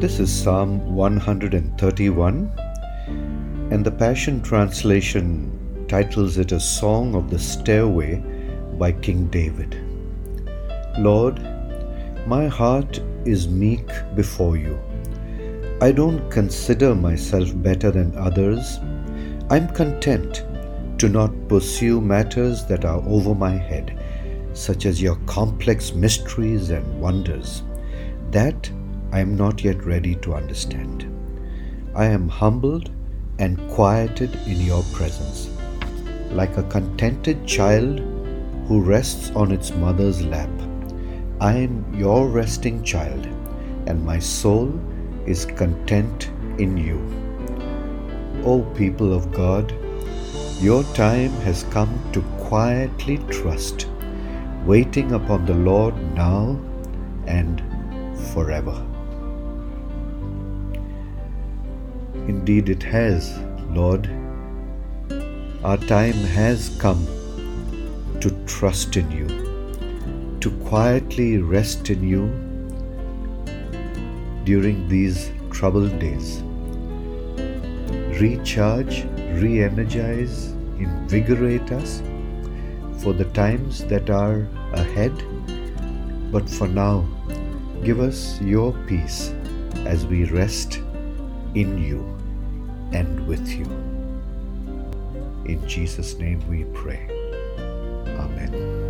This is Psalm 131, and the Passion Translation titles it a Song of the Stairway by King David. Lord, my heart is meek before you. I don't consider myself better than others. I'm content to not pursue matters that are over my head, such as your complex mysteries and wonders. That I am not yet ready to understand. I am humbled and quieted in your presence, like a contented child who rests on its mother's lap. I am your resting child, and my soul is content in you. O people of God, your time has come to quietly trust, waiting upon the Lord now and forever. Indeed, it has, Lord. Our time has come to trust in you, to quietly rest in you during these troubled days. Recharge, re energize, invigorate us for the times that are ahead. But for now, give us your peace as we rest in you and with you. In Jesus' name we pray. Amen.